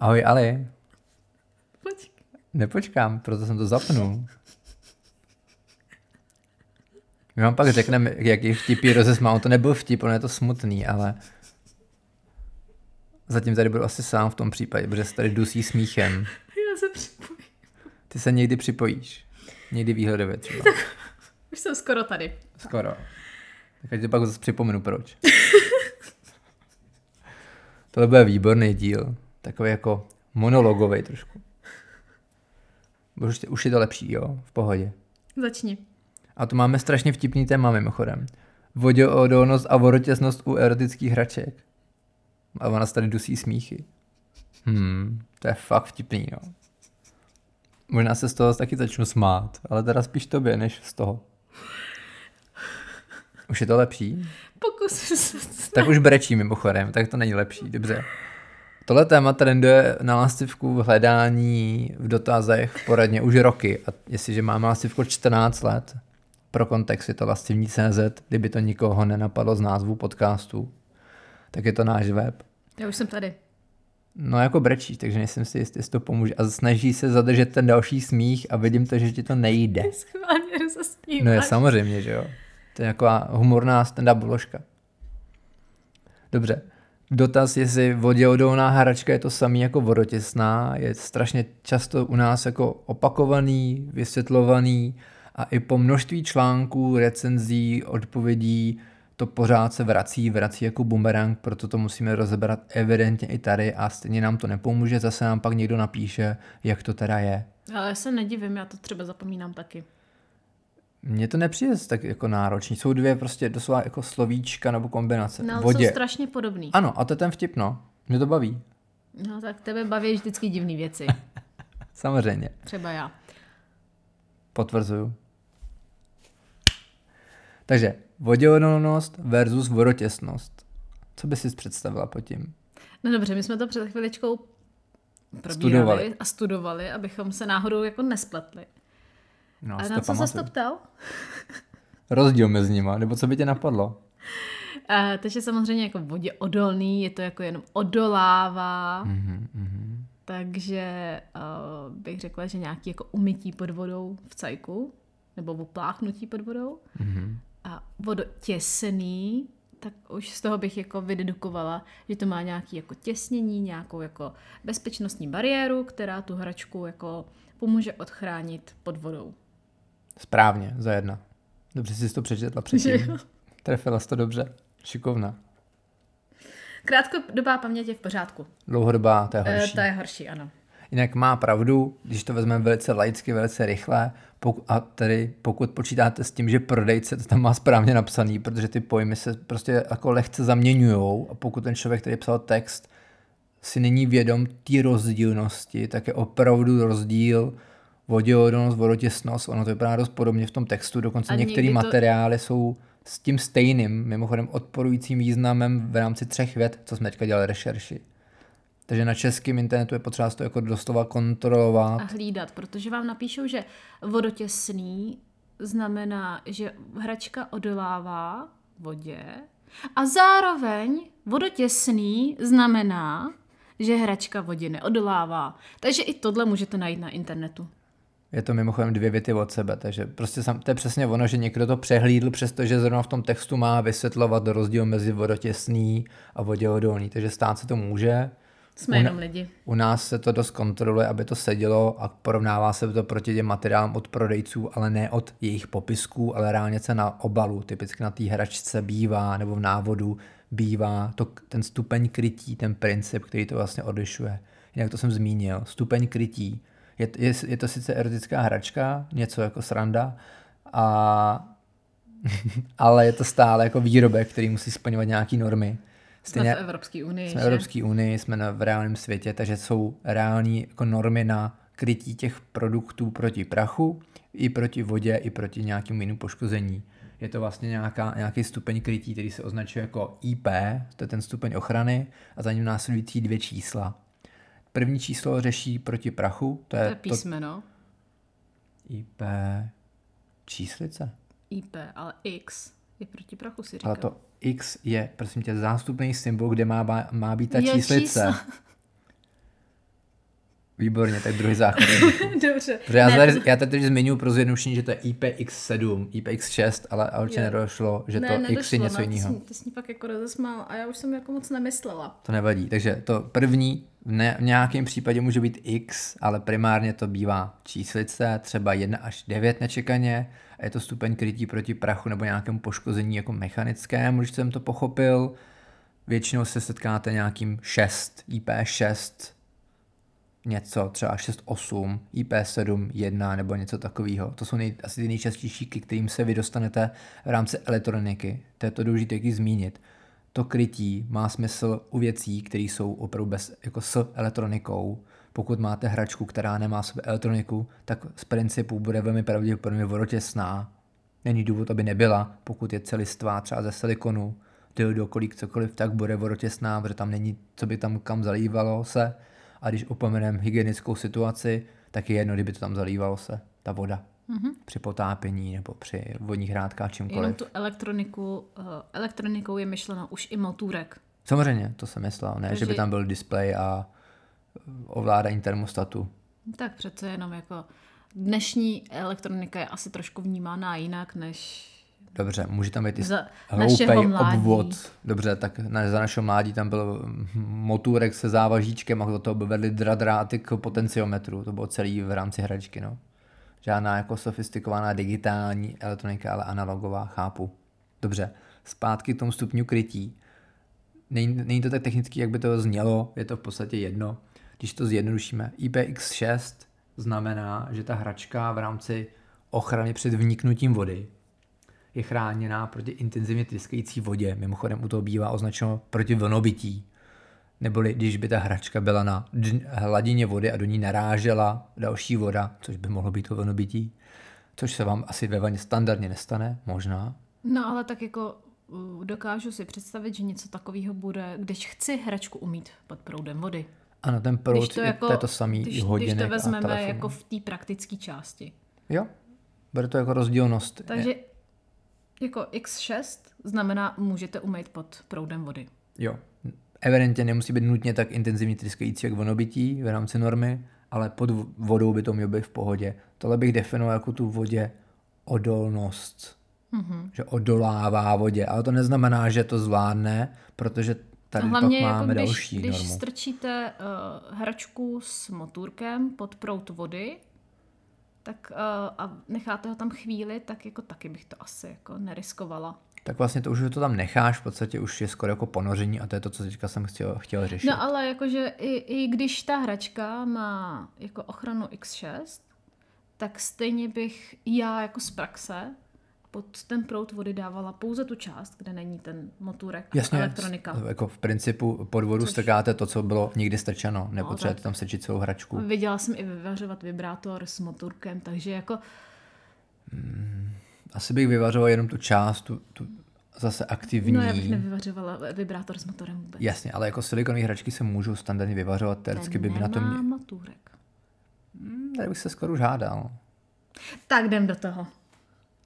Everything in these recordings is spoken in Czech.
Ahoj Ali. Počkej. Nepočkám, proto jsem to zapnul. My vám pak řekneme, jaký vtipí rozesmál. To nebyl vtip, on je to smutný, ale zatím tady budu asi sám v tom případě, protože se tady dusí smíchem. Já se připojím. Ty se někdy připojíš. Někdy výhledově třeba. Už jsem skoro tady. Skoro. Tak ať to pak zase připomenu, proč. Tohle bude výborný díl. Takový jako monologový trošku. Už, už je to lepší, jo? V pohodě. Začni. A tu máme strašně vtipný téma mimochodem. Voděodolnost a vodotěsnost u erotických hraček. A ona se tady dusí smíchy. Hmm, to je fakt vtipný, no. Možná se z toho taky začnu smát, ale teda spíš tobě, než z toho. Už je to lepší? Pokusím se. Tak už brečí mimochodem, tak to není lepší, dobře. Tohle téma trenduje na lastivku v hledání, v dotazech, v poradně už roky. A jestliže máme lastivku 14 let, pro kontext je to lastivní CZ, kdyby to nikoho nenapadlo z názvu podcastu, tak je to náš web. Já už jsem tady. No jako brečí, takže nejsem si jistý, jestli to pomůže. A snaží se zadržet ten další smích a vidím to, že ti to nejde. No je samozřejmě, že jo. To je taková humorná stand-up vložka. Dobře. Dotaz, jestli voděodolná hračka je to samý jako vodotěsná, je strašně často u nás jako opakovaný, vysvětlovaný a i po množství článků, recenzí, odpovědí to pořád se vrací, vrací jako bumerang, proto to musíme rozebrat evidentně i tady a stejně nám to nepomůže, zase nám pak někdo napíše, jak to teda je. Ale já se nedivím, já to třeba zapomínám taky. Mně to nepřijde tak jako náročný. Jsou dvě prostě doslova jako slovíčka nebo kombinace. No, Vodě. jsou strašně podobný. Ano, a to je ten vtip, no. Mě to baví. No tak tebe baví vždycky divné věci. Samozřejmě. Třeba já. Potvrzuju. Takže voděodolnost versus vodotěsnost. Co by si představila pod tím? No dobře, my jsme to před chviličkou probírali Studovali. a studovali, abychom se náhodou jako nespletli. No, A na co se to ptal? Rozdíl mezi nima, nebo co by tě napadlo? Uh, takže samozřejmě jako vodě odolný, je to jako jenom odolává, Mhm, mhm. takže uh, bych řekla, že nějaký jako umytí pod vodou v cajku, nebo opláchnutí pod vodou. Mhm. A vodotěsný, tak už z toho bych jako vydedukovala, že to má nějaký jako těsnění, nějakou jako bezpečnostní bariéru, která tu hračku jako pomůže odchránit pod vodou. Správně, za jedna. Dobře jsi to přečetla předtím. Trefila jsi to dobře. Šikovná. Krátkodobá paměť je v pořádku. Dlouhodobá, to je E, horší. to je horší, ano. Jinak má pravdu, když to vezmeme velice laicky, velice rychle, poku- a tedy pokud počítáte s tím, že prodejce to tam má správně napsaný, protože ty pojmy se prostě jako lehce zaměňují a pokud ten člověk, který psal text, si není vědom té rozdílnosti, tak je opravdu rozdíl voděodolnost, vodotěsnost, ono to vypadá dost podobně v tom textu, dokonce některé to- materiály jsou s tím stejným, mimochodem odporujícím významem v rámci třech vět, co jsme teďka dělali rešerši. Takže na českém internetu je potřeba to jako doslova kontrolovat. A hlídat, protože vám napíšou, že vodotěsný znamená, že hračka odolává vodě a zároveň vodotěsný znamená, že hračka vodě neodolává. Takže i tohle můžete najít na internetu. Je to mimochodem dvě věty od sebe, takže prostě sam, to je přesně ono, že někdo to přehlídl, přestože zrovna v tom textu má vysvětlovat rozdíl mezi vodotěsný a voděodolný, takže stát se to může. Jsme jenom lidi. U nás se to dost kontroluje, aby to sedělo a porovnává se to proti těm materiálům od prodejců, ale ne od jejich popisků, ale reálně se na obalu, typicky na té hračce bývá, nebo v návodu bývá to, ten stupeň krytí, ten princip, který to vlastně odlišuje. Jinak to jsem zmínil, stupeň krytí. Je, je, je to sice erotická hračka, něco jako sranda, a, ale je to stále jako výrobek, který musí splňovat nějaké normy. Jsme v Evropské unii, Jsme v? Evropské unii, jsme na, v reálném světě, takže jsou reální jako normy na krytí těch produktů proti prachu, i proti vodě, i proti nějakému jinému poškození. Je to vlastně nějaká, nějaký stupeň krytí, který se označuje jako IP, to je ten stupeň ochrany, a za ním následující dvě čísla. První číslo řeší proti prachu, to To je je písmeno, to IP číslice. IP, ale X je proti prachu, si říkal. Ale to X je, prosím tě, zástupný symbol, kde má, má být ta Je číslice. číslo. Výborně, tak druhý záchod. Dobře. Protože já, Ne, tady, já tady zmiňuji pro zjednodušení, že to je IPX7, IPX6, ale, ale určitě nedošlo, že to X je něco no, jiného. Ty ty jsi mě pak jako rozesmál a já už jsem jako moc nemyslela. To nevadí. Takže to první v, ne, v nějakém případě může být X, ale primárně to bývá číslice, třeba 1 až 9 nečekaně. A je to stupeň krytí proti prachu nebo nějakému poškození jako mechanickému, když jsem to pochopil. Většinou se setkáte nějakým 6, IP6, něco, třeba 6.8, IP7, 1 nebo něco takového. To jsou nej, asi ty nejčastější, k kterým se vy dostanete v rámci elektroniky. To je to důležité taky zmínit. To krytí má smysl u věcí, které jsou opravdu bez, jako s elektronikou. Pokud máte hračku, která nemá sebe elektroniku, tak z principu bude velmi pravděpodobně vodotěsná. Není důvod, aby nebyla, pokud je celistvá třeba ze silikonu, dildo, kolik cokoliv, tak bude vodotěsná, protože tam není, co by tam kam zalívalo se. A když opomeneme hygienickou situaci, tak je jedno, kdyby to tam zalívalo se, ta voda. Mm-hmm. Při potápění nebo při vodních hrádkách, Jenom čímkoliv. tu elektroniku, uh, elektronikou je myšleno už i motůrek. Samozřejmě, to jsem myslel, ne, Takže... že by tam byl displej a ovládání termostatu. Tak přece jenom jako dnešní elektronika je asi trošku vnímána jinak než Dobře, může tam být i za hloupej obvod. Dobře, tak na, za našeho mládí tam byl hm, motůrek se závažíčkem a do toho by vedli dra dráty k potenciometru. To bylo celý v rámci hračky, no. Žádná jako sofistikovaná digitální elektronika, ale analogová, chápu. Dobře, zpátky k tomu stupňu krytí. Není, není to tak technicky, jak by to znělo, je to v podstatě jedno. Když to zjednodušíme, IPX6 znamená, že ta hračka v rámci ochrany před vniknutím vody je chráněná proti intenzivně tryskající vodě. Mimochodem u toho bývá označeno proti vlnobytí. Neboli když by ta hračka byla na hladině vody a do ní narážela další voda, což by mohlo být to vlnobytí, což se vám asi ve vaně standardně nestane, možná. No ale tak jako uh, dokážu si představit, že něco takového bude, když chci hračku umít pod proudem vody. Ano, ten Když proud to, je, jako, to je to samý když, hodinek když to vezmeme jako v té praktické části. Jo, bude to jako rozdílnost. Takže jako X6 znamená, můžete umýt pod proudem vody. Jo. Evidentně nemusí být nutně tak intenzivně tryskající jak vonobytí v rámci normy, ale pod vodou by to mělo být v pohodě. Tohle bych definoval jako tu vodě odolnost. Mm-hmm. Že odolává vodě, ale to neznamená, že to zvládne, protože tady hlavně pak jako máme když, další když normu. strčíte uh, hračku s motůrkem pod proud vody, tak uh, a necháte ho tam chvíli, tak jako taky bych to asi jako neriskovala. Tak vlastně to už, to tam necháš, v podstatě už je skoro jako ponoření a to je to, co teďka jsem chtěl, chtěl řešit. No ale jakože i, i když ta hračka má jako ochranu X6, tak stejně bych já jako z praxe pod ten proud vody dávala pouze tu část, kde není ten motůrek Jasně, elektronika. jako v principu pod vodu strkáte to, co bylo někdy strčeno, nepotřebujete tak. tam strčit celou hračku. Viděla jsem i vyvařovat vibrátor s motůrkem, takže jako Asi bych vyvařoval jenom tu část, tu, tu zase aktivní. No já bych nevyvařovala vibrátor s motorem vůbec. Jasně, ale jako silikonové hračky se můžou standardně vyvařovat, teoreticky by Ten na to nemá mě... motůrek. Hmm, Tady bych se skoro už hádal. Tak jdem do toho.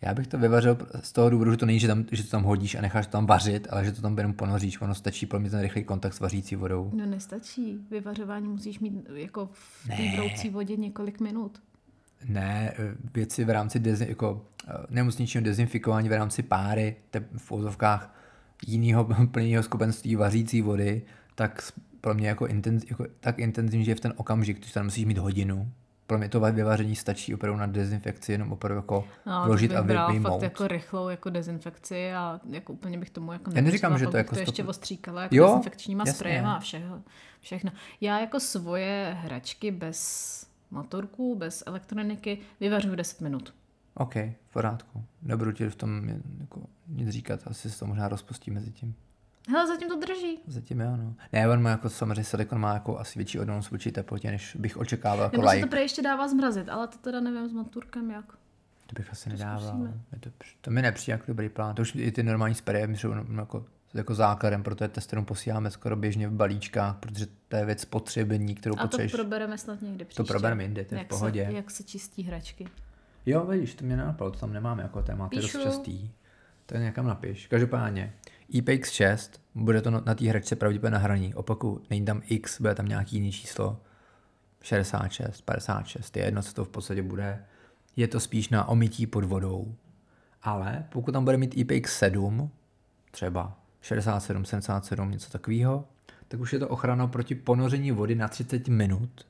Já bych to vyvařil z toho důvodu, že to není, že, tam, že to tam hodíš a necháš to tam vařit, ale že to tam jenom ponoříš. Ono stačí pro mě ten rychlý kontakt s vařící vodou. No nestačí. Vyvařování musíš mít jako v té vroucí vodě několik minut. Ne, eh, věci v rámci dezi, jako eh, nemocničního dezinfikování v rámci páry, te, v úzovkách jiného plného skupenství vařící vody, tak pro mě jako, intenz, jako tak intenzivní, že v ten okamžik, když tam musíš mít hodinu. Pro mě to vyvaření stačí opravdu na dezinfekci, jenom opravdu jako No, vložit a bych brala vyjmout. fakt jako rychlou jako dezinfekci a jako úplně bych tomu jako Já neříkám, že to jako to ještě sto- ostříkala jako Jo, dezinfekčníma jasně. sprejem a všeho, všechno. Já jako svoje hračky bez motorku, bez elektroniky vyvařuju 10 minut. OK, v pořádku. Nebudu ti v tom jako nic říkat, asi se to možná rozpustí mezi tím. Hele, zatím to drží. Zatím jo, no. Ne, on má jako samozřejmě silikon má jako asi větší odolnost vůči teplotě, než bych očekával jako Nebo se like. to prej ještě dává zmrazit, ale to teda nevím s motorkem jak. To bych asi nedával. zkusíme. Je to, to mi nepřijde jako dobrý plán. To už i ty normální spreje jsou no- jako, jako základem, proto je testerům posíláme skoro běžně v balíčkách, protože to je věc potřebení, kterou A to potřebuješ. probereme snad někdy příště. To probereme jindy, to je v pohodě. Se, jak se čistí hračky. Jo, vidíš, to mě nenapadlo, to tam nemáme jako téma, to je dost častý. To je někam napiš. Každopádně, IPX6, bude to na té hračce pravděpodobně nahraní. Opaku, není tam X, bude tam nějaký jiný číslo. 66, 56, je jedno, co to v podstatě bude. Je to spíš na omytí pod vodou. Ale pokud tam bude mít IPX7, třeba 67, 77, něco takového, tak už je to ochrana proti ponoření vody na 30 minut.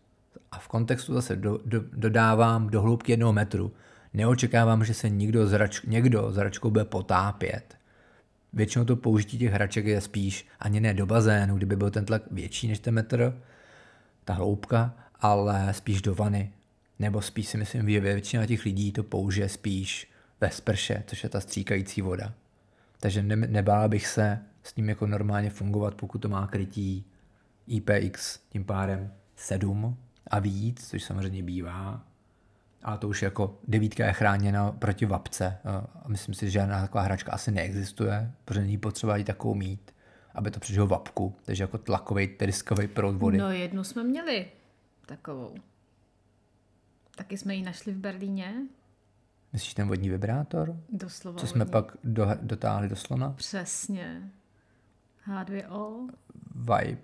A v kontextu zase do, do, dodávám do hloubky jednoho metru. Neočekávám, že se někdo, zrač, někdo s hračkou bude potápět. Většinou to použití těch hraček je spíš ani ne do bazénu, kdyby byl ten tlak větší než ten metr, ta hloubka, ale spíš do vany. Nebo spíš si myslím, že většina těch lidí to použije spíš ve sprše, což je ta stříkající voda. Takže ne, nebála bych se s ním jako normálně fungovat, pokud to má krytí IPX, tím pádem 7 a víc, což samozřejmě bývá. Ale to už jako devítka je chráněna proti vapce. A myslím si, že žádná taková hračka asi neexistuje, protože není potřeba jí takovou mít, aby to přežilo vapku. Takže jako tlakový, tryskový proud vody. No jednu jsme měli takovou. Taky jsme ji našli v Berlíně. Myslíš ten vodní vibrátor? Doslova Co jsme vodní. pak do, dotáhli do slona? Přesně. H2O? Vibe.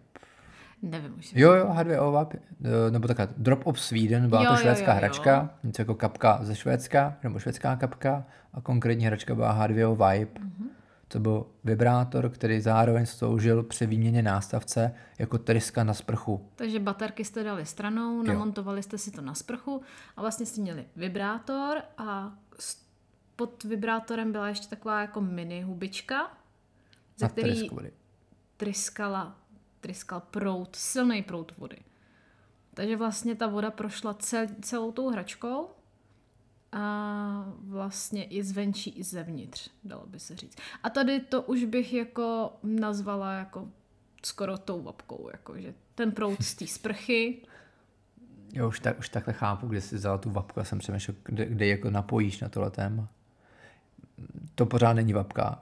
Nevím už. Jo, jo, H2O, Vibe. Eh, nebo takhle, Drop of Sweden, byla Jo, to jo, švédská jo, jo. hračka, něco jako kapka ze Švédska, nebo švédská kapka, a konkrétní hračka byla H2O Vibe. Mhm. To byl vibrátor, který zároveň sloužil při výměně nástavce jako tryska na sprchu. Takže baterky jste dali stranou, namontovali jste si to na sprchu a vlastně jste měli vibrátor a pod vibrátorem byla ještě taková jako mini hubička, ze Na který tryskala, tryskal prout, silný prout vody. Takže vlastně ta voda prošla cel, celou tou hračkou a vlastně i zvenčí, i zevnitř, dalo by se říct. A tady to už bych jako nazvala jako skoro tou vapkou, jakože ten prout z té sprchy, Jo, už, tak, už takhle chápu, kde jsi vzala tu vapku, já jsem přemýšlel, kde, kde jako napojíš na tohle téma. To pořád není vapka.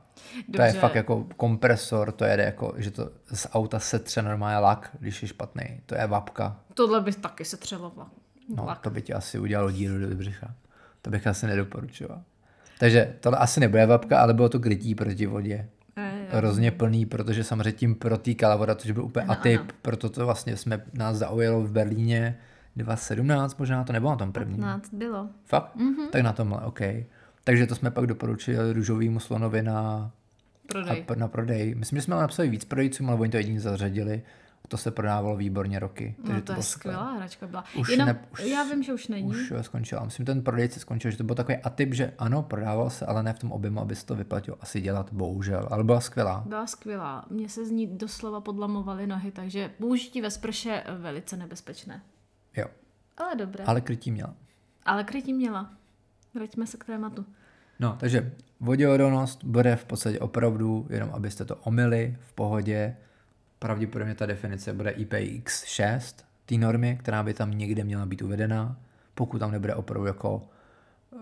To je Dobře. fakt jako kompresor, to jede jako, že to z auta setře normálně lak, když je špatný. To je vapka. tohle by taky se třelo vlak. No, to by ti asi udělalo díru do břicha. To bych asi nedoporučoval. Takže tohle asi nebude vapka, ale bylo to krytí proti vodě. Eh, Hrozně plný, protože samozřejmě tím protýkala voda, což byl úplně Ano, atyp, ano. proto to vlastně jsme nás zaujalo v Berlíně 2017 možná, to nebylo na tom prvním. 15 bylo. Fakt? Mm-hmm. Tak na tomhle, OK. Takže to jsme pak doporučili růžovýmu slonovi na, Prodej. a, na prodej. Myslím, že jsme napsali víc prodejcům, ale oni to jedině zařadili. To se prodávalo výborně roky. No to, bylo je skvělá hračka byla. Už Jenom, ne- už- já vím, že už není. Už skončila. Myslím, ten prodejce skončil, že to byl takový atyp, že ano, prodával se, ale ne v tom objemu, aby se to vyplatilo asi dělat, bohužel. Ale byla skvělá. Byla skvělá. Mně se z ní doslova podlamovaly nohy, takže použití ve sprše je velice nebezpečné. Jo. Ale dobré. Ale, Ale krytí měla. Ale krytí měla. Vraťme se k tématu. No, takže voděodolnost bude v podstatě opravdu, jenom abyste to omili v pohodě. Pravděpodobně ta definice bude IPX6, té normy, která by tam někde měla být uvedená. Pokud tam nebude opravdu jako eh,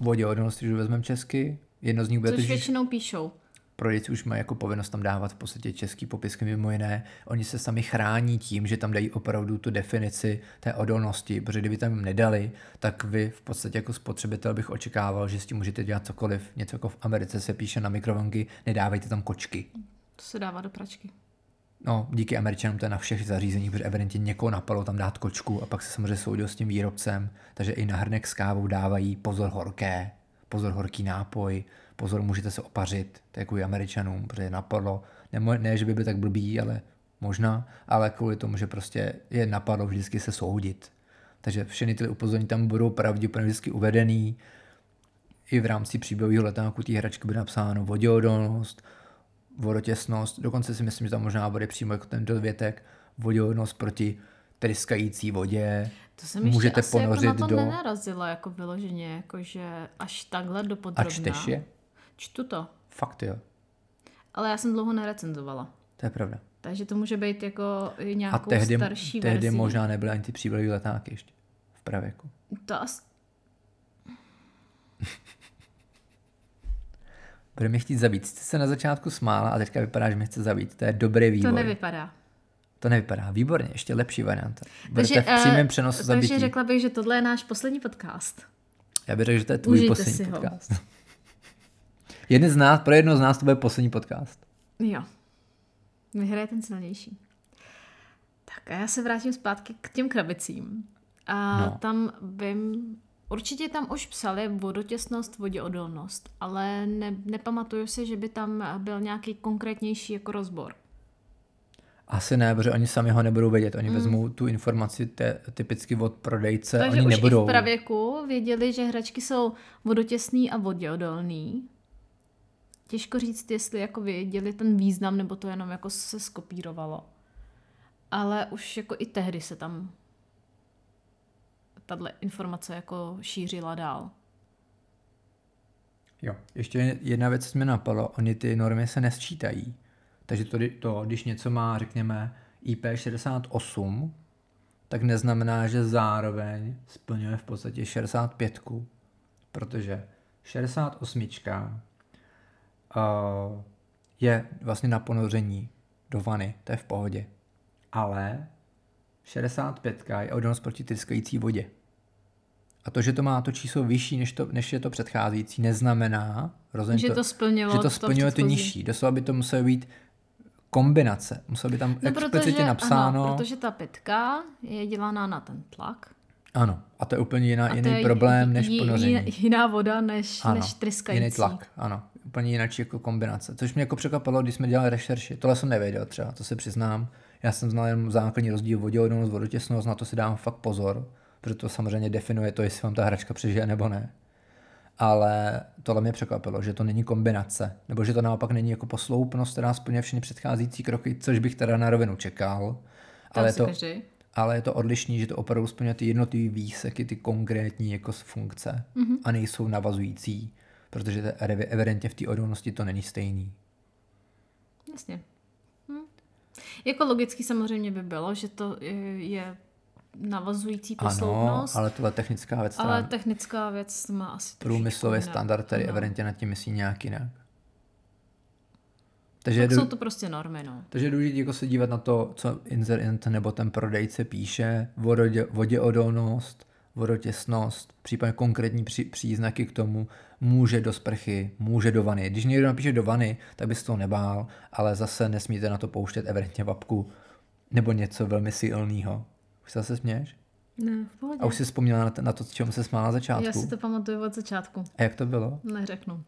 voděodolnost, když to vezmeme česky, jedno z nich bude Což totiž většinou píšou. Prodejci už mají jako povinnost tam dávat v podstatě český popisky mimo jiné. Oni se sami chrání tím, že tam dají opravdu tu definici té odolnosti, protože kdyby tam nedali, tak vy v podstatě jako spotřebitel bych očekával, že s tím můžete dělat cokoliv. Něco jako v Americe se píše na mikrovlnky, nedávejte tam kočky. To se dává do pračky. No, díky Američanům to je na všech zařízeních, protože evidentně někoho napadlo tam dát kočku a pak se samozřejmě soudil s tím výrobcem, takže i na hrnek s kávou dávají pozor horké, pozor horký nápoj, pozor můžete se opařit, to je kvůli Američanům, protože je napadlo, ne, ne že by byli tak blbí, ale možná, ale kvůli tomu, že prostě je napadlo vždycky se soudit. Takže všechny ty upozornění tam budou pravděpodobně vždycky uvedený, i v rámci příběhového letáku té hračky bude napsáno voděodolnost, vodotěsnost, dokonce si myslím, že tam možná bude přímo jako ten dovětek voděodolnost proti tryskající vodě. To jsem ještě Můžete asi jako ponořit na to do... nenarazila jako vyloženě, jakože až takhle do A podrobna. čteš je? Čtu to. Fakt jo, Ale já jsem dlouho nerecenzovala. to je pravda. Takže to může být jako i A nějakou tehdy, starší tehdy verzí. možná nebyly ani ty příběhové letáky ještě v pravěku. To asi... Bude mě chtít zabít. Jste se na začátku smála a teďka vypadá, že mě chce zabít. To je dobrý vývoj. To nevypadá. to nevypadá. Výborně, ještě lepší varianta. Budete v eh, přímém přenosu zabití. takže řekla bych, že tohle je náš poslední podcast. Já bych řekl, že to je tvůj Užijte poslední si ho. Jeden z nás, pro jedno z nás to bude poslední podcast. Jo. Vyhraje ten silnější. Tak. A já se vrátím zpátky k těm krabicím. A No. tam vím, určitě tam už psali vodotěsnost, voděodolnost, ale ne, nepamatuju si, že by tam byl nějaký konkrétnější jako rozbor. Asi ne, protože oni sami ho nebudou vědět. Oni mm. vezmou tu informaci te, typicky od prodejce, Takže oni už nebudou. i v pravěku věděli, že hračky jsou vodotěsný a voděodolný. Těžko říct, jestli jako věděli ten význam, nebo to jenom jako se skopírovalo. Ale už jako i tehdy se tam tahle informace jako šířila dál. Jo, ještě jedna věc co mě napadlo, oni ty normy se nesčítají. Takže to, to, když něco má, řekněme, IP68, tak neznamená, že zároveň splňuje v podstatě 65, protože 68 uh, je vlastně na ponoření do vany, to je v pohodě. Ale 65 je odolnost proti tryskající vodě. A to, že to má to číslo vyšší, než, to, než je to předcházející, neznamená, rozhodně Že to splnilo že to to splňuje to nižší. Doslova by to muselo být kombinace. Muselo by tam No, explicitně protože, napsáno. Ano, protože ta pětka je dělaná na ten tlak. Ano, a to je úplně jiná, A to jiný je problém než ponoření. Jiná voda než, ano, než tryskající. jiný tlak, ano. Úplně jinak jako kombinace. Což mě jako překvapilo, když jsme dělali rešerši. Tohle jsem nevěděl třeba, to se přiznám. Já jsem znal jenom základní rozdíl voděodolnost, vodotěsnost, na to si dám fakt pozor, protože to samozřejmě definuje to, jestli vám ta hračka přežije nebo ne. Ale tohle mě překvapilo, že to není kombinace, nebo že to naopak není jako posloupnost, která splňuje všechny předcházející kroky, což bych teda na rovinu čekal. Ale je si to, každý. ale je to odlišný, že to opravdu splňuje ty jednotlivé výseky, ty konkrétní jako funkce mm-hmm. a nejsou navazující, protože to ev- evidentně v té odolnosti to není stejný. Jasně. Hm. Jako logicky samozřejmě by bylo, že to je, je navazující Ano, posloupnost, ale tohle technická věc, ale technická věc má asi průmyslový standard, který No. evidentně nad tím myslí nějak jinak. Takže, Tak je, jsou to prostě normy, no. takže je důležité jako se dívat na to, co inzerent nebo ten prodejce píše, vodě, voděodolnost, vodotěsnost, případně konkrétní při, příznaky k tomu, může do sprchy, může do vany. Když někdo napíše do vany, tak by se toho nebál, ale zase nesmíte na to pouštět evidentně vapku nebo něco velmi silného. Už se zase směješ? Ne, v pohodě. A už jsi vzpomněla na, to- na to, čemu se smála na začátku. Já si to pamatuju od začátku. A jak to bylo? Neřeknu.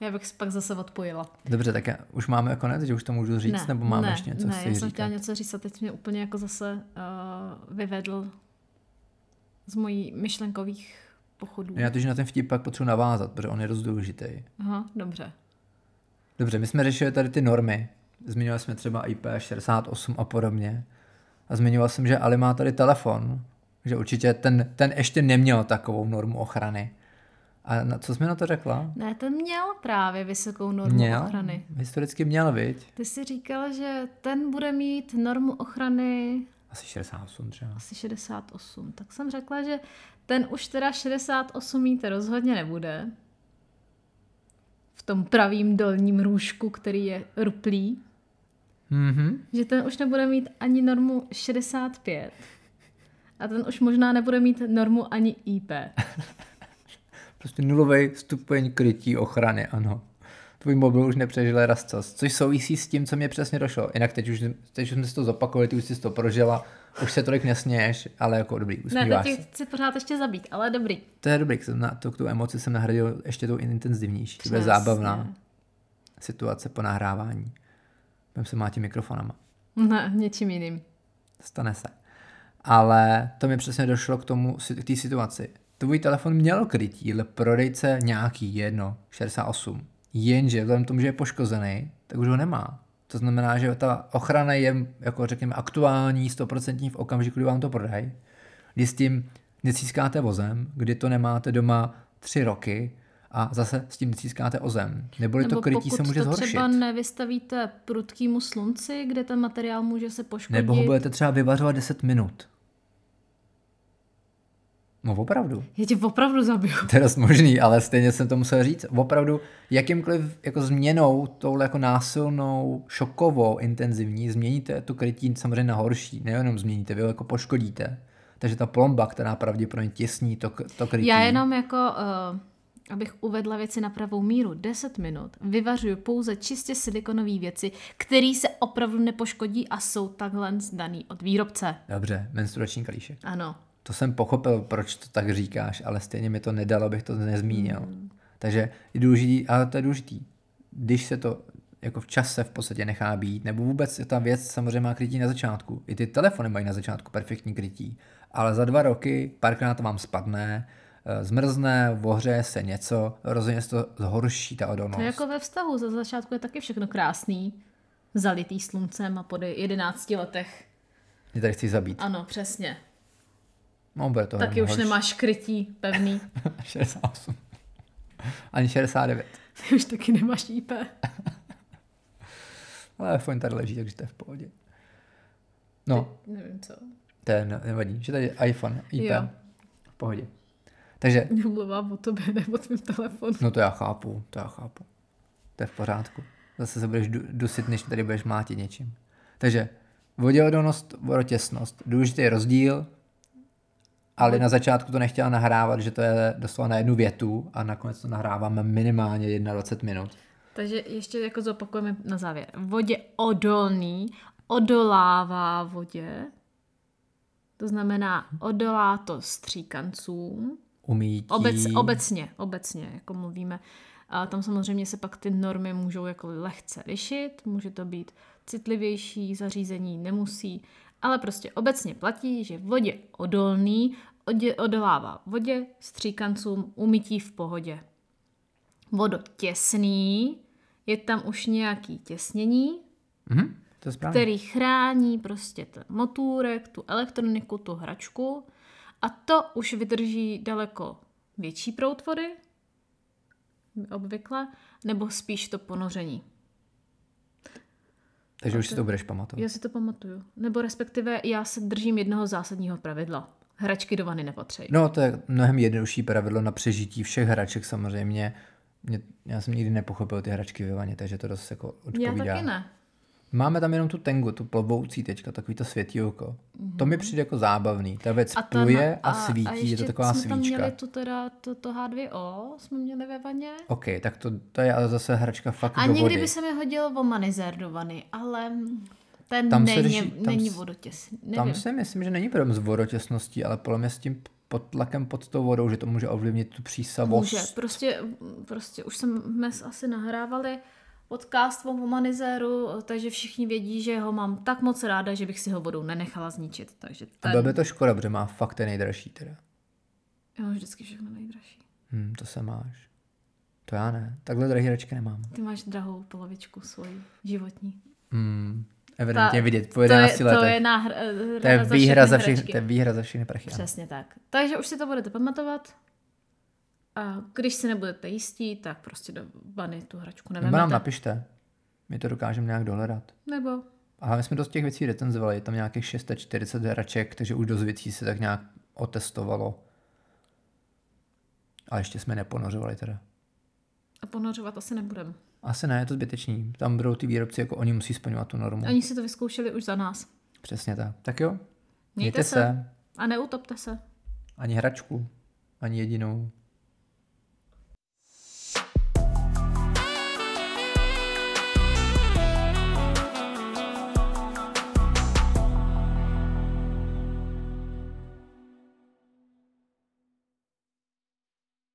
Já bych se pak zase odpojila. Dobře, tak já, už máme konec, že už to můžu říct, ne, nebo máme ne, ještě něco Ne, já jsem říkat? chtěla něco říct a teď mě úplně jako zase uh, vyvedl z mojí myšlenkových pochodů. Já to, že na ten vtip pak potřebuji navázat, protože on je dost důležitý. Aha, dobře. Dobře, my jsme řešili tady ty normy. Zmiňovali jsme třeba IP68 a podobně. A zmiňoval jsem, že Ali má tady telefon, že určitě ten, ten ještě neměl takovou normu ochrany. A na, co jsi mi na to řekla? Ne, ten měl právě vysokou normu Měl? ochrany. Historicky měl, viď? Ty jsi říkal, že ten bude mít normu ochrany Asi 68 třeba. asi 68. Tak jsem řekla, že ten už teda 68 mít rozhodně nebude. V tom pravým dolním růžku, který je ruplý. Mhm. Že ten už nebude mít ani normu 65. A ten už možná nebude mít normu ani IP. Prostě nulový stupeň krytí ochrany, ano. Tvůj mobil už nepřežil rascos, což souvisí s tím, co mě přesně došlo. Jinak teď už, teď už jsme si to zopakovali, ty už jsi to prožila, už se tolik nesměješ, ale jako dobrý, Ne, usmíváš teď se. chci pořád ještě zabít, ale dobrý. To je dobrý, jsem na to, tu emoci jsem nahradil ještě tou intenzivnější. To Přesně. zábavná situace po nahrávání. Budeme se mát tím mikrofonama. Ne, něčím jiným. Stane se. Ale to mi přesně došlo k tomu, k té situaci. Tvůj telefon měl krytí, ale prodejce nějaký, jedno, 68. Jenže vzhledem k tomu, že je poškozený, tak už ho nemá. To znamená, že ta ochrana je, jako řekněme, aktuální, 100% v okamžiku, kdy vám to prodají. Kdy s tím necískáte vozem, kdy to nemáte doma tři roky a zase s tím necískáte ozem. Neboli to krytí se může to zhoršit. třeba nevystavíte prudkýmu slunci, kde ten materiál může se poškodit. Nebo ho budete třeba vyvařovat 10 minut. No opravdu. Já tě opravdu zabiju. To je dost možný, ale stejně jsem to musel říct. Opravdu, jakýmkoliv jako změnou, touhle jako násilnou, šokovou, intenzivní, změníte to krytí samozřejmě na horší. Nejenom změníte, vy ho jako poškodíte. Takže ta plomba, která pravděpodobně těsní to, to krytí. Já jenom jako uh, Abych uvedla věci na pravou míru, 10 minut vyvařuju pouze čistě silikonové věci, které se opravdu nepoškodí a jsou takhle zdaný od výrobce. Dobře, menstruační kalíšek. Ano. To jsem pochopil, proč to tak říkáš, ale stejně mi to nedalo, abych to nezmínil. Hmm. Takže je důležitý, ale to je důležitý. Když se to jako v čase v podstatě nechá být, nebo vůbec ta věc samozřejmě má krytí na začátku. I ty telefony mají na začátku perfektní krytí, ale za dva roky párkrát to vám spadne, eh, zmrzne, ohřeje se něco, rozhodně se to zhorší ta odolnost. To je jako ve vztahu, za začátku je taky všechno krásný, zalitý sluncem a po 11 letech. Mě tady chci zabít. Ano, přesně. No, bude to Taky už horší. nemáš krytí pevný. 68. Ani 69. Ty už taky nemáš IP. Ale iPhone tady leží, takže to je v pohodě. No, Nevím co. to je ne- nevadí, že tady je iPhone, IP. Jo. V pohodě. Takže, Mluvám o tobě, ne o tvém telefonu. no to já chápu, to já chápu. To je v pořádku. Zase se budeš du- dusit, než tady budeš mlátit něčím. Takže voděodolnost, vodotěsnost. Důležitý rozdíl, ale na začátku to nechtěla nahrávat, že to je doslova na jednu větu a nakonec to nahráváme minimálně 21 minut. Takže ještě jako zopakujeme na závěr. Vodě odolný, odolává vodě, to znamená odolá to stříkancům, Umítí. Obec, obecně, obecně, jako mluvíme. A tam samozřejmě se pak ty normy můžou jako lehce lišit, může to být citlivější zařízení, nemusí, ale prostě obecně platí, že vodě odolný odě, odolává vodě, stříkancům, umytí v pohodě. Vodotěsný, je tam už nějaký těsnění, Mhm, to který chrání prostě ten motůrek, tu elektroniku, tu hračku a to už vydrží daleko větší proud vody, obvykle, nebo spíš to ponoření. Takže už si to budeš pamatovat. Já si to pamatuju. Nebo respektive já se držím jednoho zásadního pravidla. Hračky do vany nepatří. No, to je mnohem jednodušší pravidlo na přežití všech hraček samozřejmě. Mě, já jsem nikdy nepochopil ty hračky ve vaně, takže to dost jako já odpovídá. taky ne. Máme tam jenom tu tengu, tu plovoucí teďka, takový to světílko. Mm-hmm. To mi přijde jako zábavný. Ta věc Mhm. A ta pluje na- a, svítí, a je to taková jsme tam svíčka. měli tu teda, to, to H2O, jsme měli ve vaně. OK, tak to, to je ale zase hračka fakt A do někdy vody. by se mi hodil vomanizer do vany, ale ten Tam se není, řeší- tam není vodotěsný. Nevím. Tam si myslím, že není problém s vodotěsností, ale podle mě s tím pod tlakem pod tou vodou, že to může ovlivnit tu přísavost. Může, prostě, prostě už jsme asi nahrávali podcast o humanizéru, takže všichni vědí, že ho mám tak moc ráda, že bych si ho vodou nenechala zničit. Takže A bylo by to škoda, protože má fakt ten nejdražší teda. Já mám vždycky všechno nejdražší. Hm, to se máš. To já ne. Takhle drahé hračky nemám. Ty máš drahou polovičku svoji životní. Hmm, evidentně Ta- vidět po To je, 11 to letech. je, náhr, To je výhra za všechny, to je výhra za všechny prachy. Přesně tak. Takže už si to budete pamatovat. A když si nebudete jistí, tak prostě do vany tu hračku Nebo nám nevemete. napište. My to dokážeme nějak dohledat. Nebo Ale my jsme dost těch věcí recenzovali, je tam nějakých 640 hraček, takže už dost věcí se tak nějak otestovalo. Ale ještě jsme neponořovali teda. a ponořovat asi nebudeme. Asi ne, je to zbytečný. Tam budou ty výrobci, jako oni musí splňovat tu normu. Oni si to vyzkoušeli už za nás. Přesně tak. Tak jo, Mějte mějte se. se. A neutopte se. Ani hračku, ani jedinou.